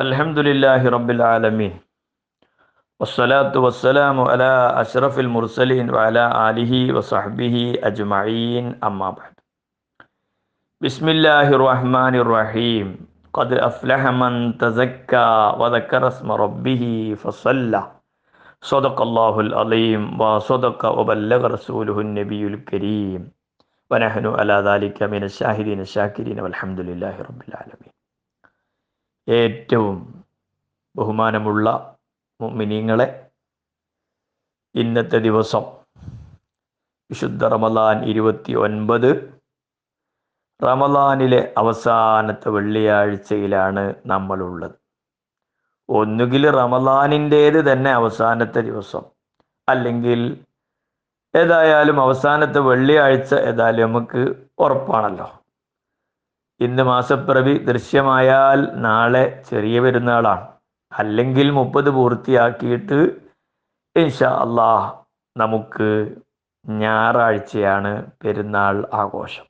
الحمد لله رب العالمين والصلاة والسلام على أشرف المرسلين وعلى آله وصحبه أجمعين أما بعد بسم الله الرحمن الرحيم قد أفلح من تزكى وذكر اسم ربه فصلى صدق الله العظيم وصدق وبلغ رسوله النبي الكريم ونحن على ذلك من الشاهدين الشاكرين والحمد لله رب العالمين ഏറ്റവും ബഹുമാനമുള്ള മുഅ്മിനീങ്ങളെ ഇന്നത്തെ ദിവസം വിശുദ്ധ റമദാൻ ഇരുപത്തി ഒൻപത് റമദാനിലെ അവസാനത്തെ വെള്ളിയാഴ്ചയിലാണ് നമ്മളുള്ളത്. ഒന്നുകിൽ റമദാനിന്റേത് തന്നെ അവസാനത്തെ ദിവസം അല്ലെങ്കിൽ ഏതായാലും അവസാനത്തെ വെള്ളിയാഴ്ച ഏതായാലും നമുക്ക് ഉറപ്പാണല്ലോ. ഇന്ന് മാസപ്പിറവി ദൃശ്യമായാൽ നാളെ ചെറിയ പെരുന്നാളാണ്. അല്ലെങ്കിൽ മുപ്പത് പൂർത്തിയാക്കിയിട്ട് ഇൻഷാ അള്ളാഹ് നമുക്ക് ഞായറാഴ്ചയാണ് പെരുന്നാൾ ആഘോഷം.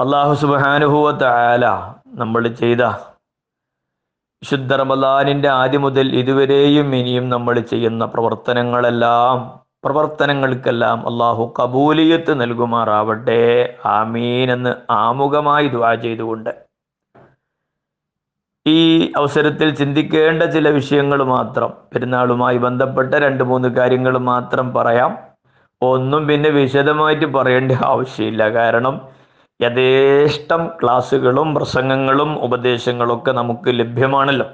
അള്ളാഹു സുബാനുഭൂവത്ത ആല നമ്മൾ ചെയ്ത വിശുദ്ധ റമദാനിന്റെ ആദ്യം മുതൽ ഇതുവരെയും ഇനിയും നമ്മൾ ചെയ്യുന്ന പ്രവർത്തനങ്ങളെല്ലാം പ്രവർത്തനങ്ങൾക്കെല്ലാം അള്ളാഹു കബൂലിയത്ത് നൽകുമാറാവട്ടെ. ആമീൻ എന്ന് ആമുഖമായി ദ്വാ ചെയ്തുകൊണ്ട്. ഈ അവസരത്തിൽ ചിന്തിക്കേണ്ട ചില വിഷയങ്ങൾ മാത്രം പെരുന്നാളുമായി ബന്ധപ്പെട്ട രണ്ട് മൂന്ന് കാര്യങ്ങൾ മാത്രം പറയാം. ഒന്നും പിന്നെ വിശദമായിട്ട് പറയേണ്ട ആവശ്യമില്ല. കാരണം യഥേഷ്ടം ക്ലാസ്സുകളും പ്രസംഗങ്ങളും ഉപദേശങ്ങളൊക്കെ നമുക്ക് ലഭ്യമാണല്ലോ.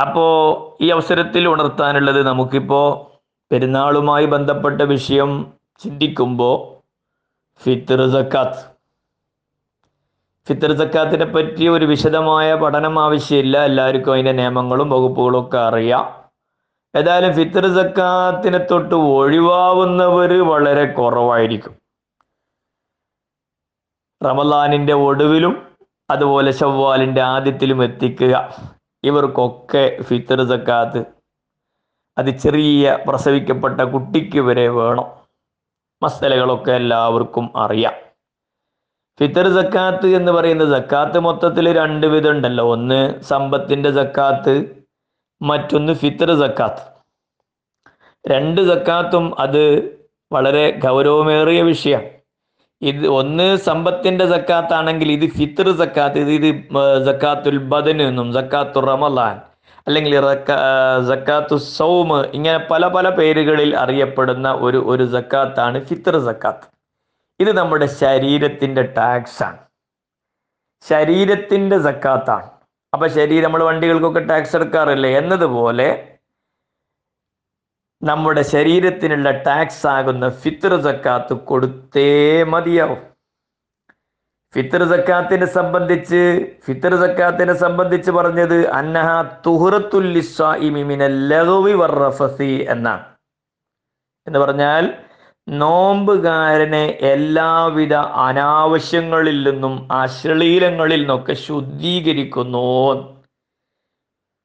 അപ്പോൾ ഈ അവസരത്തിൽ ഉണർത്താനുള്ളത് നമുക്കിപ്പോൾ പെരുന്നാളുമായി ബന്ധപ്പെട്ട വിഷയം ചിന്തിക്കുമ്പോൾ ഫിത്തർ സക്കാത്ത്. ഫിത്തർ സക്കാത്തിനെ പറ്റി ഒരു വിശദമായ പഠനം ആവശ്യമില്ല. എല്ലാവർക്കും അതിന്റെ നിയമങ്ങളും വകുപ്പുകളും ഒക്കെ അറിയാം. ഏതായാലും ഫിത്തർ സക്കാത്തിനെ തൊട്ട് ഒഴിവാവുന്നവർ വളരെ കുറവായിരിക്കും. റമലാനിന്റെ ഒടുവിലും അതുപോലെ ഷവ്വാലിന്റെ ആദ്യത്തിലും എത്തിക്കുക. ഇവർക്കൊക്കെ ഫിത്തർ സക്കാത്ത്. അത് ചെറിയ പ്രസവിക്കപ്പെട്ട കുട്ടിക്ക് വരെ വേണം. മസലകളൊക്കെ എല്ലാവർക്കും അറിയാം. ഫിത്തർ സക്കാത്ത് എന്ന് പറയുന്ന സക്കാത്ത് മൊത്തത്തിൽ രണ്ട് വിധം ഉണ്ടല്ലോ ഒന്ന് സമ്പത്തിന്റെ സക്കാത്ത് മറ്റൊന്ന് ഫിത്തർ സക്കാത്ത്. രണ്ട് സക്കാത്തും അത് വളരെ ഗൗരവമേറിയ വിഷയമാണ്. ഇത് ഒന്ന് സമ്പത്തിന്റെ സക്കാത്ത് ആണെങ്കിൽ ഇത് ഫിത്ർ സക്കാത്ത് ഇത് ഇത് സക്കാത്തുൽ ബദൻ എന്നും സക്കാത്തു റമലാൻ അല്ലെങ്കിൽ സക്കാത്തു സൗമ് ഇങ്ങനെ പല പല പേരുകളിൽ അറിയപ്പെടുന്ന ഒരു ഒരു സക്കാത്താണ് ഫിത്ർ സക്കാത്ത്. ഇത് നമ്മുടെ ശരീരത്തിന്റെ ടാക്സ് ആണ് ശരീരത്തിന്റെ സക്കാത്താണ്. അപ്പൊ ശരീരം നമ്മൾ വണ്ടികൾക്കൊക്കെ ടാക്സ് എടുക്കാറില്ലേ? എന്നതുപോലെ നമ്മുടെ ശരീരത്തിനുള്ള ടാക്സ് ആകുന്ന ഫിത്തർ സക്കാത്ത് കൊടുത്തേ മതിയാവും. ഫിത്തർ സക്കാത്തിനെ സംബന്ധിച്ച് ഫിത്തർ സക്കാത്തിനെ സംബന്ധിച്ച് പറഞ്ഞത് അന്നഹ തുഹറത്തുല്ലിസ്വാഇമിനല്ലവി വർറഫസി എന്നാണ്. എന്ന് പറഞ്ഞാൽ നോമ്പുകാരനെ എല്ലാവിധ അനാവശ്യങ്ങളിൽ നിന്നും അശ്ലീലങ്ങളിൽ നിന്നൊക്കെ ശുദ്ധീകരിക്കുന്നു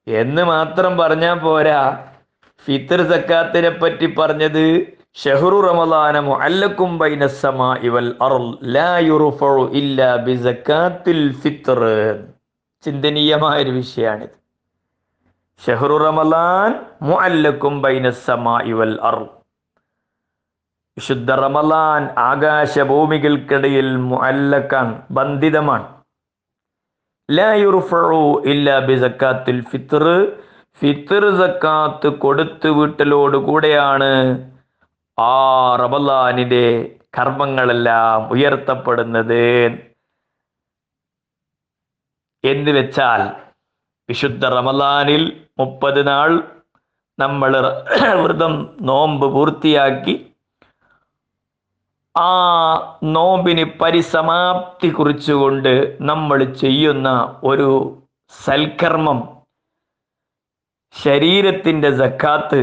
എന്ന്. മാത്രം പറഞ്ഞാൽ പോരാ ഫിത്തർ സക്കാത്തിനെ പറ്റി പറഞ്ഞത് ഷെഹ്റു റമദാന മുഅല്ലക്കും ബൈന സമാഇ വൽ അർൾ ലാ യുർഫഉ ഇല്ലാ ബിസക്കാത്തിൽ ഫിത്ർ ചിന്തനീയമായ ഒരു വിഷയമാണിത് ഷഹ്റു റമദാൻ മുഅല്ലക്കും ബൈന സമാഇ വൽ അർൾ വിശുദ്ധ റമദാൻ ആകാശഭൂമികൾക്കിടയിൽ മുഅല്ലക്കാൻ ബന്ധിതമാണ്. ലാ യുർഫഉ ഇല്ലാ ബിസക്കാത്തിൽ ഫിത്ർ ഫിത്തർ സക്കാത്ത് കൊടുത്തു വിട്ടലോട് കൂടെയാണ്. ആ റബലാനിന്റെ കർമ്മങ്ങളെല്ലാം ഉയർത്തപ്പെടുന്നത്. എന്ന് വെച്ചാൽ വിശുദ്ധ റമലാനിൽ മുപ്പത് നാൾ നമ്മൾ വ്രതം നോമ്പ് പൂർത്തിയാക്കി ആ നോമ്പിന് പരിസമാപ്തി കുറിച്ചുകൊണ്ട് നമ്മൾ ചെയ്യുന്ന ഒരു സൽക്കർമ്മം ശരീരത്തിന്റെ സക്കാത്ത്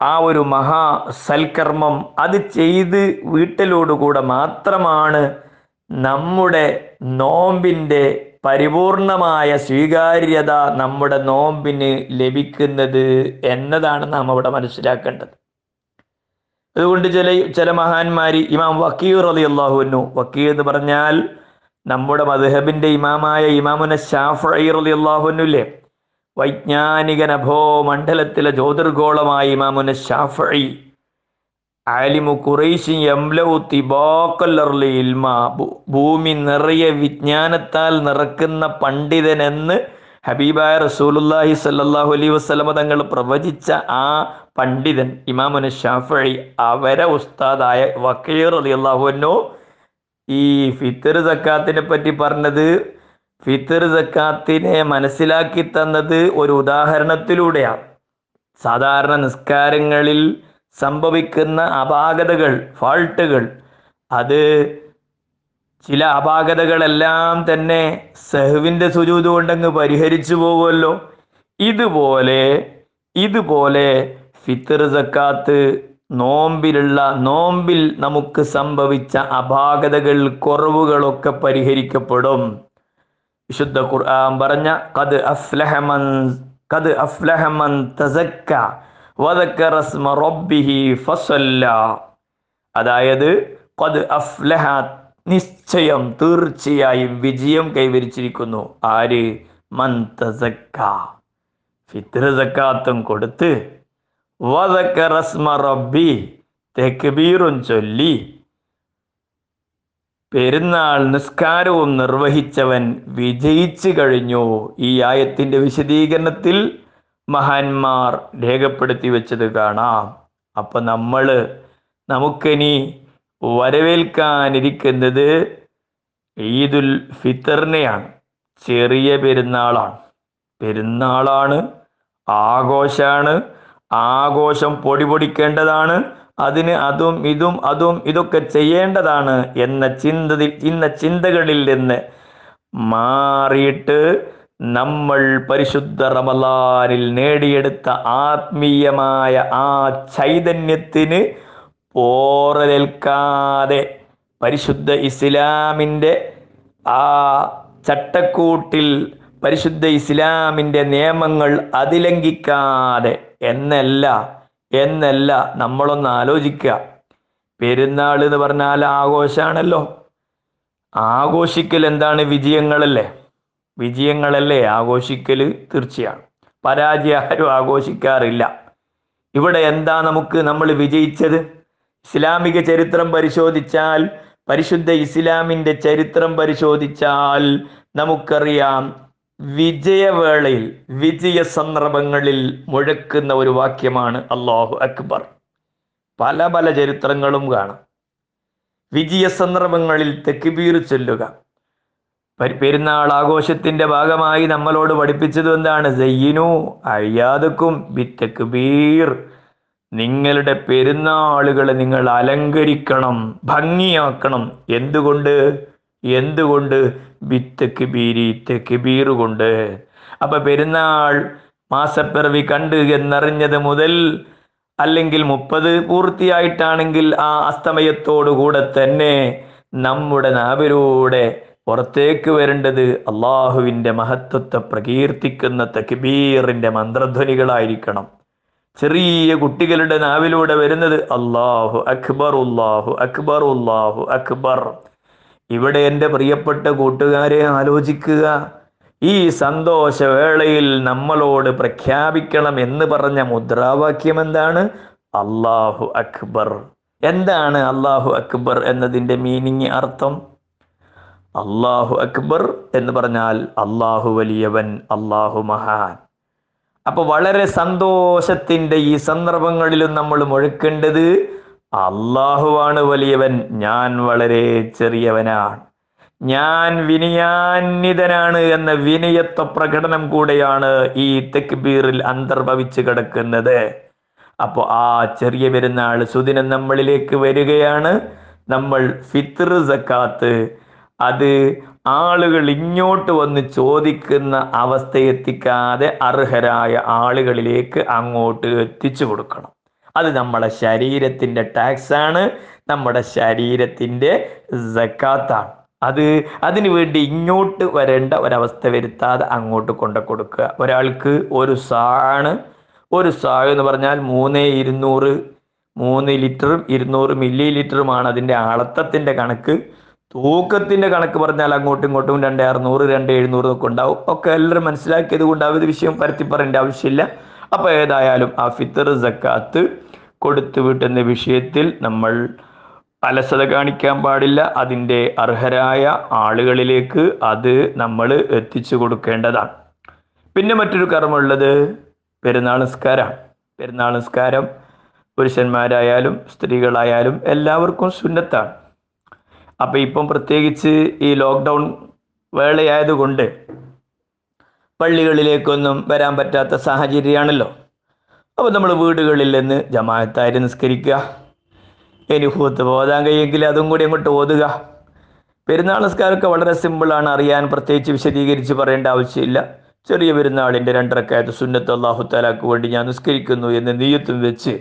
ആ ഒരു മഹാ സൽക്കർമ്മം അത് ചെയ്ത് വീട്ടിലോടുകൂടെ മാത്രമാണ് നമ്മുടെ നോമ്പിന്റെ പരിപൂർണമായ സ്വീകാര്യത നമ്മുടെ നോമ്പിന് ലഭിക്കുന്നത് എന്നതാണ് നാം അവിടെ മനസ്സിലാക്കേണ്ടത്. അതുകൊണ്ട് ചില ചില മഹാന്മാര് ഇമാം വക്കീർ അലി അള്ളാഹുവിനു വക്കീർ എന്ന് പറഞ്ഞാൽ നമ്മുടെ മദ്ഹബിന്റെ ഇമാമായ ഇമാമുന അള്ളാഹുനു റളിയല്ലാഹുവിനുല്ലേ വൈജ്ഞാനികൻ നഭോ മണ്ഡലത്തിലെ ജ്യോതിർഗോളമായി ഇമാമുന ഷാഫി ആലിമു കുറൈശി എംലൗത്തി ബോക്കല്ലർലി ഇൽമ. ഭൂമി നിറയെ വിജ്ഞാനത്താൽ നിറക്കുന്ന പണ്ഡിതനെന്ന് ഹബീബായ റസൂലുല്ലാഹി സല്ലാഹു അലൈ വസ്ലമ തങ്ങൾ പ്രവചിച്ച ആ പണ്ഡിതൻ ഇമാമുന ഷാഫി അവരെ ഉസ്താദായ വക്കീർ അലി അൻഹു ഈ ഫിത്തർ സക്കാത്തിനെ പറ്റി പറഞ്ഞത് ഫിത്തർ സക്കാത്തിനെ മനസ്സിലാക്കി തന്നത് ഒരു ഉദാഹരണത്തിലൂടെയാണ്. സാധാരണ നിസ്കാരങ്ങളിൽ സംഭവിക്കുന്ന അപാകതകൾ ഫാൾട്ടുകൾ അത് ചില അപാകതകളെല്ലാം തന്നെ സഹുവിന്റെ സുജൂത് കൊണ്ടങ്ങ് പരിഹരിച്ചു പോകുമല്ലോ. ഇതുപോലെ ഇതുപോലെ ഫിത്തർ സക്കാത്ത് നോമ്പിലുള്ള നോമ്പിൽ നമുക്ക് സംഭവിച്ച അപാകതകൾ കുറവുകളൊക്കെ പരിഹരിക്കപ്പെടും. വിശുദ്ധ ഖുർആൻ പറഞ്ഞ കത് അഫ്ലഹമൻ കത് അഫ്ലഹമൻ തസക്ക വദക്കറ സ്മ റബ്ബിഹി ഫസല്ല. അതായത് കത് അഫ്ലഹ നിശ്ചയം തീർച്ചയായും വിജയം കൈവരിച്ചിരിക്കുന്നു. ആര്? മൻ തസക്ക. ഫിത്ര സക്കാത്തും കൊടുത്ത് വദക്കറ സ്മ റബ്ബി തെക്ബീറും ചൊല്ലി പെരുന്നാൾ നിസ്കാരവും നിർവഹിച്ചവൻ വിജയിച്ചു കഴിഞ്ഞു. ഈ ആയത്തിന്റെ വിശദീകരണത്തിൽ മഹാന്മാർ രേഖപ്പെടുത്തി വെച്ചത് കാണാം. അപ്പം നമ്മൾ നമുക്കിനി വരവേൽക്കാനിരിക്കുന്നത് ഈദുൽ ഫിത്തറിനെയാണ്. ചെറിയ പെരുന്നാളാണ്. പെരുന്നാളാണ് ആഘോഷമാണ് ആഘോഷം പൊടി പൊടിക്കേണ്ടതാണ്. അതിന് അതും ഇതും അതും ഇതൊക്കെ ചെയ്യേണ്ടതാണ് എന്ന ചിന്ത ഇന്ന ചിന്തകളിൽ നിന്ന് മാറിയിട്ട് നമ്മൾ പരിശുദ്ധ റമലാനിൽ നേടിയെടുത്ത ആത്മീയമായ ആ ചൈതന്യത്തിന് പോറലേൽക്കാതെ പരിശുദ്ധ ഇസ്ലാമിന്റെ ആ ചട്ടക്കൂട്ടിൽ പരിശുദ്ധ ഇസ്ലാമിന്റെ നിയമങ്ങൾ അതിലംഘിക്കാതെ എന്നല്ല എന്നല്ല നമ്മളൊന്ന് ആലോചിക്കുക. പെരുന്നാൾ എന്ന് പറഞ്ഞാൽ ആഘോഷമാണല്ലോ ആഘോഷിക്കൽ എന്താണ് വിജയങ്ങളല്ലേ? വിജയങ്ങളല്ലേ ആഘോഷിക്കൽ തീർച്ചയാണ്. പരാജയം ആരും ആഘോഷിക്കാറില്ല. ഇവിടെ എന്താ നമുക്ക് നമ്മൾ വിജയിച്ചത്? ഇസ്ലാമിക ചരിത്രം പരിശോധിച്ചാൽ പരിശുദ്ധ ഇസ്ലാമിന്റെ ചരിത്രം പരിശോധിച്ചാൽ നമുക്കറിയാം വിജയവേളയിൽ വിജയ സന്ദർഭങ്ങളിൽ മുഴക്കുന്ന ഒരു വാക്യമാണ് അള്ളാഹു അക്ബർ. പല പല ചരിത്രങ്ങളും കാണാം. വിജയ സന്ദർഭങ്ങളിൽ തെക്കുപീർ ചൊല്ലുക പെരുന്നാൾ ആഘോഷത്തിന്റെ ഭാഗമായി നമ്മളോട് പഠിപ്പിച്ചത് എന്താണ്? സയ്യിനു അഴിയാതക്കും ബിത്തക്ബീർ നിങ്ങളുടെ പെരുന്നാളുകളെ നിങ്ങൾ അലങ്കരിക്കണം ഭംഗിയാക്കണം. എന്തുകൊണ്ട്? എന്തുകൊണ്ട് വിത്ത് കിബീരി കൊണ്ട്? അപ്പൊ പെരുന്നാൾ മാസപ്പിറവി കണ്ട് എന്നറിഞ്ഞത് മുതൽ അല്ലെങ്കിൽ മുപ്പത് പൂർത്തിയായിട്ടാണെങ്കിൽ ആ അസ്തമയത്തോടു കൂടെ തന്നെ നമ്മുടെ നാവിലൂടെ പുറത്തേക്ക് വരേണ്ടത് അള്ളാഹുവിന്റെ മഹത്വത്തെ പ്രകീർത്തിക്കുന്ന തക്ബീറിന്റെ മന്ത്രധ്വനികളായിരിക്കണം. ചെറിയ കുട്ടികളുടെ നാവിലൂടെ വരുന്നത് അള്ളാഹു അക്ബർ ഉള്ളാഹു അക്ബർ ഉള്ളാഹു അക്ബർ. ഇവിടെ എന്റെ പ്രിയപ്പെട്ട കൂട്ടുകാരെ ആലോചിക്കുക. ഈ സന്തോഷവേളയിൽ നമ്മളോട് പ്രഖ്യാപിക്കണം എന്ന് പറഞ്ഞ മുദ്രാവാക്യം എന്താണ്? അള്ളാഹു അക്ബർ. എന്താണ് അള്ളാഹു അക്ബർ എന്നതിന്റെ മീനിങ് അർത്ഥം? അള്ളാഹു അക്ബർ എന്ന് പറഞ്ഞാൽ അള്ളാഹു വലിയവൻ അള്ളാഹു മഹാൻ. അപ്പൊ വളരെ സന്തോഷത്തിന്റെ ഈ സന്ദർഭങ്ങളിലും നമ്മൾ മുഴക്കേണ്ടത് അള്ളാഹുവാണ് വലിയവൻ ഞാൻ വളരെ ചെറിയവനാണ്. ഞാൻ വിനയാന്വിതനാണ് എന്ന വിനയത്വ പ്രകടനം കൂടെയാണ് ഈ തെക്ബീറിൽ അന്തർഭവിച്ച് കിടക്കുന്നത്. അപ്പോൾ ആ ചെറിയ പെരുന്നാൾ സുദിനം നമ്മളിലേക്ക് വരികയാണ്. നമ്മൾ ഫിത്ർ സക്കാത്ത് അത് ആളുകൾ ഇങ്ങോട്ട് വന്ന് ചോദിക്കുന്ന അവസ്ഥയെത്തിക്കാതെ അർഹരായ ആളുകളിലേക്ക് അങ്ങോട്ട് എത്തിച്ചു കൊടുക്കണം. അത് നമ്മുടെ ശരീരത്തിന്റെ ടാക്സ് ആണ് നമ്മുടെ ശരീരത്തിന്റെ സക്കാത്താണ് അത് അതിനു വേണ്ടി ഇങ്ങോട്ട് വരേണ്ട ഒരവസ്ഥ വരുത്താതെ അങ്ങോട്ട് കൊണ്ടു കൊടുക്കുക. ഒരാൾക്ക് ഒരു സാണ് ഒരു സാ എന്ന് പറഞ്ഞാൽ മൂന്ന് ഇരുന്നൂറ് മൂന്ന് ലിറ്ററും ഇരുന്നൂറ് മില്ലി ലിറ്ററുമാണ് അതിന്റെ അളത്തത്തിന്റെ കണക്ക്. തൂക്കത്തിന്റെ കണക്ക് പറഞ്ഞാൽ അങ്ങോട്ടും ഇങ്ങോട്ടും രണ്ട് അറുന്നൂറ് രണ്ട് എഴുന്നൂറ് ഒക്കെ ഉണ്ടാവും. ഒക്കെ എല്ലാവരും മനസ്സിലാക്കിയത് കൊണ്ട് അവർ വിഷയം പരത്തി പറയേണ്ട ആവശ്യമില്ല. അപ്പോൾ ഏതായാലും ആ ഫിത്തർ സക്കാത്ത് കൊടുത്തു വിട്ടുന്ന വിഷയത്തിൽ നമ്മൾ അലസത കാണിക്കാൻ പാടില്ല. അതിന്റെ അർഹരായ ആളുകളിലേക്ക് അത് നമ്മൾ എത്തിച്ചു കൊടുക്കേണ്ടതാണ്. പിന്നെ മറ്റൊരു കർമ്മമുള്ളത് പെരുന്നാൾ നിസ്കാരമാണ്. പെരുന്നാൾ നിസ്കാരം പുരുഷന്മാരായാലും സ്ത്രീകളായാലും എല്ലാവർക്കും സുന്നത്താണ്. അപ്പം ഇപ്പം പ്രത്യേകിച്ച് ഈ ലോക്ക്ഡൗൺ വേളയായതുകൊണ്ട് പള്ളികളിലേക്കൊന്നും വരാൻ പറ്റാത്ത സാഹചര്യമാണല്ലോ. അപ്പോൾ നമ്മൾ വീടുകളിൽ നിന്ന് ജമാഅത്തായി നിസ്കരിക്കുക. ഇനി ഹൂത്ത് പോകാൻ കഴിയെങ്കിൽ അതും കൂടി അങ്ങോട്ട് ഓതുക. പെരുന്നാൾ നിസ്കാരമൊക്കെ വളരെ സിമ്പിളാണ് അറിയാൻ പ്രത്യേകിച്ച് വിശദീകരിച്ച് പറയേണ്ട ആവശ്യമില്ല. ചെറിയ പെരുന്നാളിന്റെ രണ്ടരക്കായത്ത് സുന്നത്ത് അള്ളാഹു താലാക്ക് വേണ്ടി ഞാൻ നിസ്കരിക്കുന്നു എന്ന് നീയത്തും വെച്ച്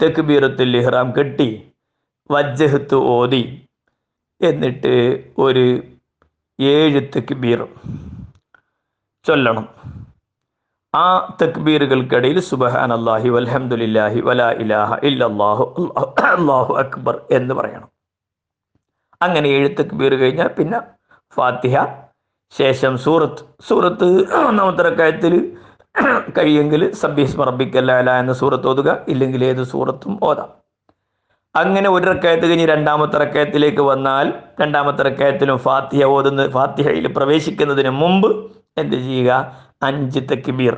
തെക്കുബീറത്തുൽ ഇഹ്റാം കെട്ടി വജ്ജഹത്ത് ഓതി. എന്നിട്ട് ഒരു ഏഴ് തെക്കുബീർ ചൊല്ലണം. ആ തക്ബീറുകൾക്കിടയിൽ സുബഹാൻ അള്ളാഹി വൽഹംദുലില്ലാഹി വലാ ഇലാഹ ഇല്ലാഹു അള്ളാഹു അക്ബർ എന്ന് പറയണം. അങ്ങനെ ഏഴ് തക്ബീർ കഴിഞ്ഞാൽ പിന്നെ ഫാത്തിഹ ശേഷം സൂറത്ത്. സൂറത്ത് ഒന്നാമത്തെ റക്കായത്തിൽ കഴിയെങ്കിൽ സബീസ് മറബിക്കല്ല എന്ന സൂറത്ത് ഓതുക ഇല്ലെങ്കിൽ ഏത് സൂറത്തും ഓതാം. അങ്ങനെ ഒരു റക്കായത്ത് കഴിഞ്ഞ് രണ്ടാമത്തെ റക്കായത്തിലേക്ക് വന്നാൽ രണ്ടാമത്തെ റക്കായത്തിലും ഫാത്തിഹ ഓതുന്ന ഫാത്തിഹയിൽ പ്രവേശിക്കുന്നതിന് മുമ്പ് എന്ത് ചെയ്യുക? അഞ്ച് തക്ബീർ.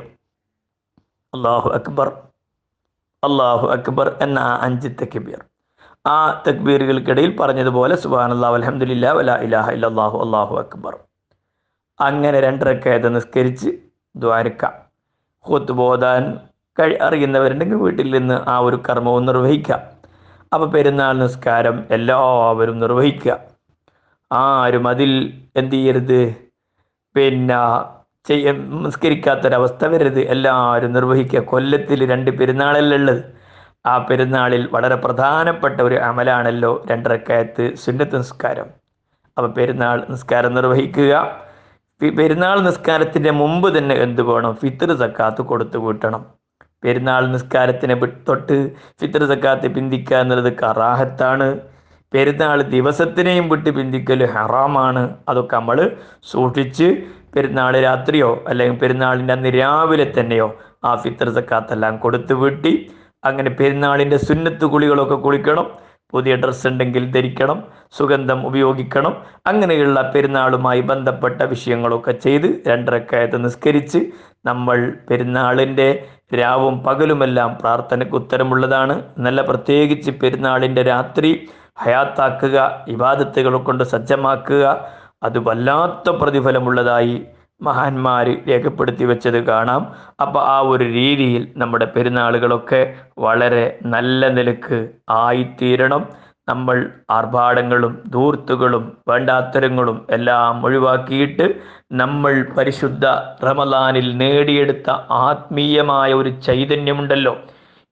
അള്ളാഹു അക്ബർ. അള്ളാഹു അക്ബർ എന്ന ആ അഞ്ച് തക്ബീർ. ആ തക്ബീറുകൾക്കിടയിൽ പറഞ്ഞതുപോലെ അള്ളാഹു അലഹമുല്ല വല ഇലാഹ ഇല്ലാഹു അള്ളാഹു അക്ബർ. അങ്ങനെ രണ്ടരക്കായത് നിസ്കരിച്ച് ദ്വാരക്ക ഹൂത്ത് ബോധാൻ കഴി അറിയുന്നവരുണ്ടെങ്കിൽ വീട്ടിൽ നിന്ന് ആ ഒരു കർമ്മവും നിർവഹിക്കാം. അപ്പോൾ പെരുന്നാൾ നിസ്കാരം എല്ലാവരും നിർവഹിക്കുക. ആരും അതിൽ എന്ത് ചെയ്യരുത്? പിന്നെ ചെയ്യ നിസ്കരിക്കാത്തൊരവസ്ഥ വരരുത്. എല്ലാവരും നിർവഹിക്കുക. കൊല്ലത്തിൽ രണ്ട് പെരുന്നാളല്ലേ ഉള്ളത്? ആ പെരുന്നാളിൽ വളരെ പ്രധാനപ്പെട്ട ഒരു അമലാണല്ലോ രണ്ടരക്കയത്ത് സുന്നത്ത് നിസ്കാരം. അപ്പോൾ പെരുന്നാൾ നിസ്കാരം നിർവഹിക്കുക. പെരുന്നാൾ നിസ്കാരത്തിന്റെ മുമ്പ് തന്നെ എന്ത് വേണം? ഫിത്തർ സക്കാത്ത് കൊടുത്തു കൂട്ടണം. പെരുന്നാൾ നിസ്കാരത്തിനെ തൊട്ട് ഫിത്തർ സക്കാത്ത് പിന്തിക്കുക എന്നുള്ളത് കറാഹത്താണ്. പെരുന്നാൾ ദിവസത്തിനെയും വിട്ട് പിന്തിക്കൽ ഹറാമാണ്. അതൊക്കെ നമ്മൾ സൂക്ഷിച്ച് പെരുന്നാൾ രാത്രിയോ അല്ലെങ്കിൽ പെരുന്നാളിന്റെ അന്ന് രാവിലെ തന്നെയോ ആ ഫിത്തർ സക്കാത്തെല്ലാം കൊടുത്തു വീട്ടി. അങ്ങനെ പെരുന്നാളിന്റെ സുന്നത്ത് കുളികളൊക്കെ കുളിക്കണം പുതിയ ഡ്രസ്സ് ഉണ്ടെങ്കിൽ ധരിക്കണം സുഗന്ധം ഉപയോഗിക്കണം. അങ്ങനെയുള്ള പെരുന്നാളുമായി ബന്ധപ്പെട്ട വിഷയങ്ങളൊക്കെ ചെയ്ത് രണ്ടരക്കായത്ത് നിസ്കരിച്ച് നമ്മൾ പെരുന്നാളിന്റെ രാവും പകലുമെല്ലാം പ്രാർത്ഥനയ്ക്ക് ഉത്തരമുള്ളതാണ്. നല്ല പ്രത്യേകിച്ച് പെരുന്നാളിന്റെ രാത്രി ഹയാത്താക്കുക ഇബാദത്തുകൾ കൊണ്ട് സജ്ജമാക്കുക അത് വല്ലാത്ത പ്രതിഫലമുള്ളതായി മഹാന്മാർ രേഖപ്പെടുത്തി വെച്ചത് കാണാം. അപ്പോൾ ആ ഒരു രീതിയിൽ നമ്മുടെ പെരുന്നാളുകളൊക്കെ വളരെ നല്ല നിലയ്ക്ക് ആയിത്തീരണം. നമ്മൾ ആർഭാടങ്ങളും ദൂർത്തുകളും വേണ്ടാത്തരങ്ങളും എല്ലാം ഒഴിവാക്കിയിട്ട് നമ്മൾ പരിശുദ്ധ റമദാനിൽ നേടിയെടുത്ത ആത്മീയമായ ഒരു ചൈതന്യമുണ്ടല്ലോ.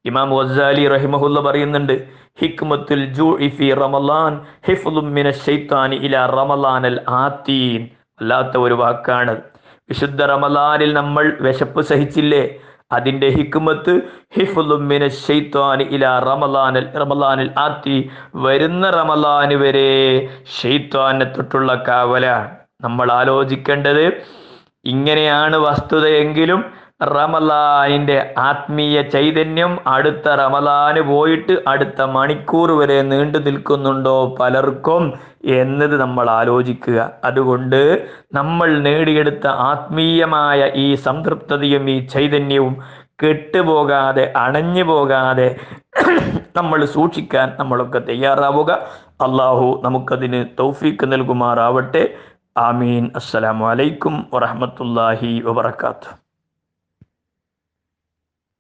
ഇമാം വസാലി റഹിമഹുല്ല പറയുന്നുണ്ട് ഹിക്മത്തുൽ ജൂഇ ഫി റമലാൻ ഹിഫ്ളും മിന ശൈത്താനി ഇല റമലാനൽ ആത്തീൻ. അല്ലാത്ത ഒരു വാക്കാണ്. വിശുദ്ധ റമലാനിൽ നമ്മൾ വിശപ്പ് സഹിച്ചില്ലേ? അതിന്റെ ഹിക്മത്ത് ഹിഫ്ളും മിന ശൈത്താനി ഇല റമലാനൽ റമലാനിൽ ആത്തി വരുന്ന റമലാന് വരെ ഷെയ്ത്താനെ തൊട്ടുള്ള കാവലാണ്. നമ്മൾ ആലോചിക്കേണ്ടത് ഇങ്ങനെയാണ് വസ്തുതയെങ്കിലും റമലാനിന്റെ ആത്മീയ ചൈതന്യം അടുത്ത റമലാന് പോയിട്ട് അടുത്ത മണിക്കൂർ വരെ നീണ്ടു നിൽക്കുന്നുണ്ടോ പലർക്കും എന്നത് നമ്മൾ ആലോചിക്കുക. അതുകൊണ്ട് നമ്മൾ നേടിയെടുത്ത ആത്മീയമായ ഈ സംതൃപ്തതയും ഈ ചൈതന്യവും കെട്ടുപോകാതെ അണഞ്ഞു പോകാതെ നമ്മൾ സൂക്ഷിക്കാൻ നമ്മളൊക്കെ തയ്യാറാവുക. അള്ളാഹു നമുക്കതിന് തൗഫീക്ക് നൽകുമാറാവട്ടെ. ആമീൻ. അസ്സലാമു അലൈക്കും വറഹ്മത്തുള്ളാഹി വബറകാതുഹു.